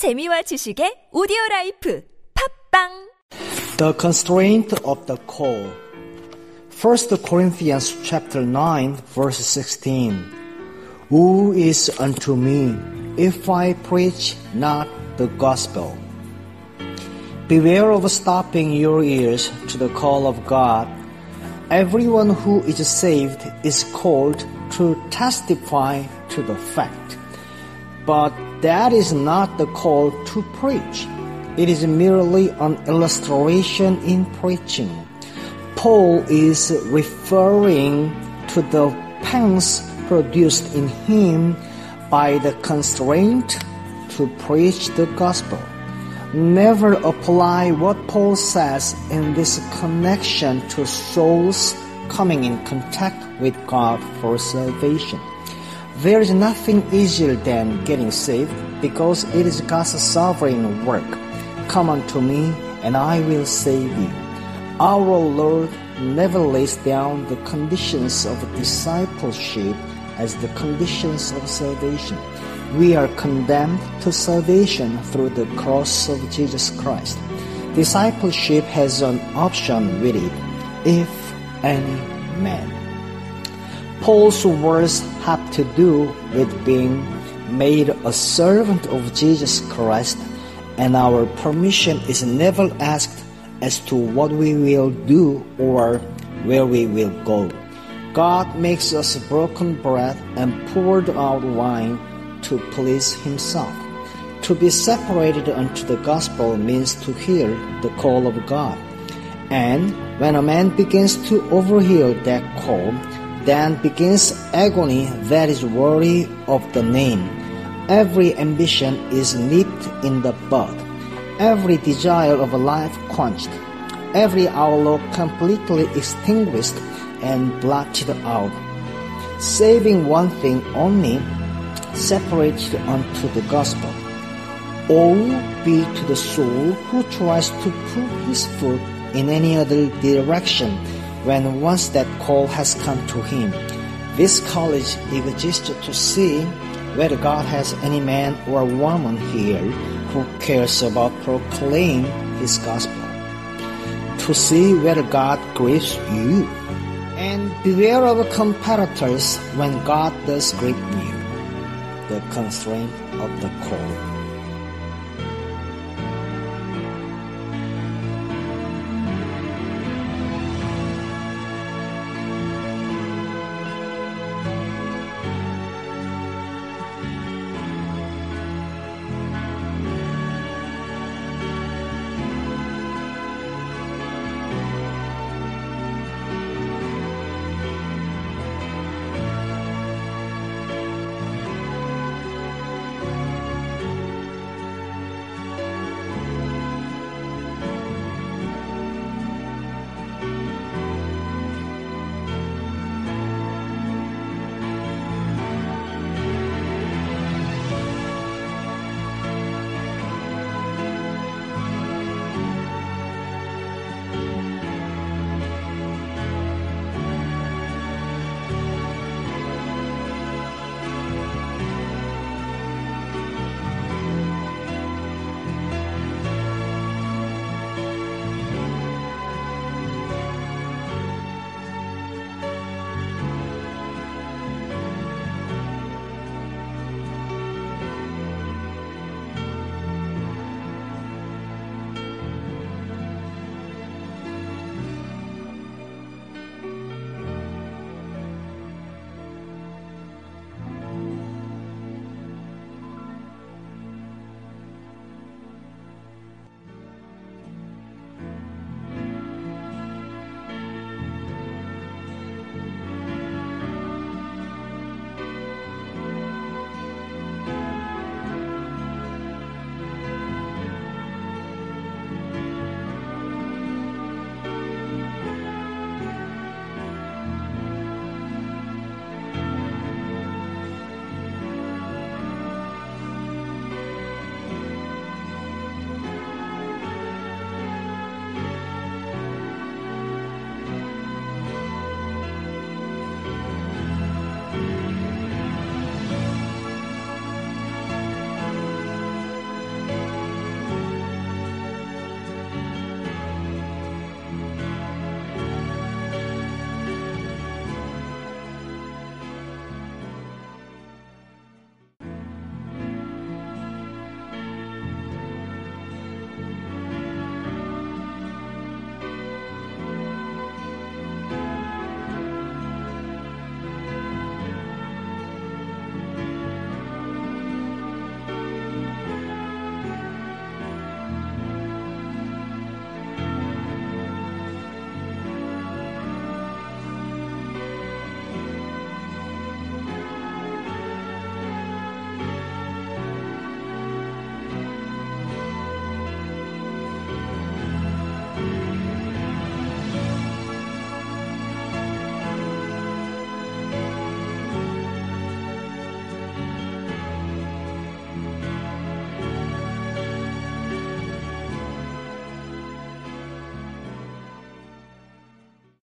재미와 지식의 오디오 라이프 팝빵 The constraint of the call. 1 Corinthians chapter 9 verse 16. Who is unto me if I preach not the gospel? Beware of stopping your ears to the call of God. Everyone who is saved is called to testify to the fact. But that is not the call to preach. It is merely an illustration in preaching. Paul is referring to the pangs produced in him by the constraint to preach the gospel. Never apply what Paul says in this connection to souls coming in contact with God for salvation. There is nothing easier than getting saved because it is God's sovereign work. Come unto me and I will save you. Our Lord never lays down the conditions of discipleship as the conditions of salvation. We are condemned to salvation through the cross of Jesus Christ. Discipleship has an option with it, if any man. Paul's words have to do with being made a servant of Jesus Christ, and our permission is never asked as to what we will do or where we will go. God makes us broken bread and poured out wine to please Himself. To be separated unto the gospel means to hear the call of God. And when a man begins to overhear that call, then begins agony that is worthy of the name. Every ambition is nipped in the bud, every desire of life quenched, every outlook completely extinguished and blotted out. Saving one thing only, separated unto the gospel. All be to the soul who tries to put his foot in any other direction when once that call has come to him. This college exists to see whether God has any man or woman here who cares about proclaiming his gospel. To see whether God grieves you. And beware of competitors when God does grip you. The constraint of the call.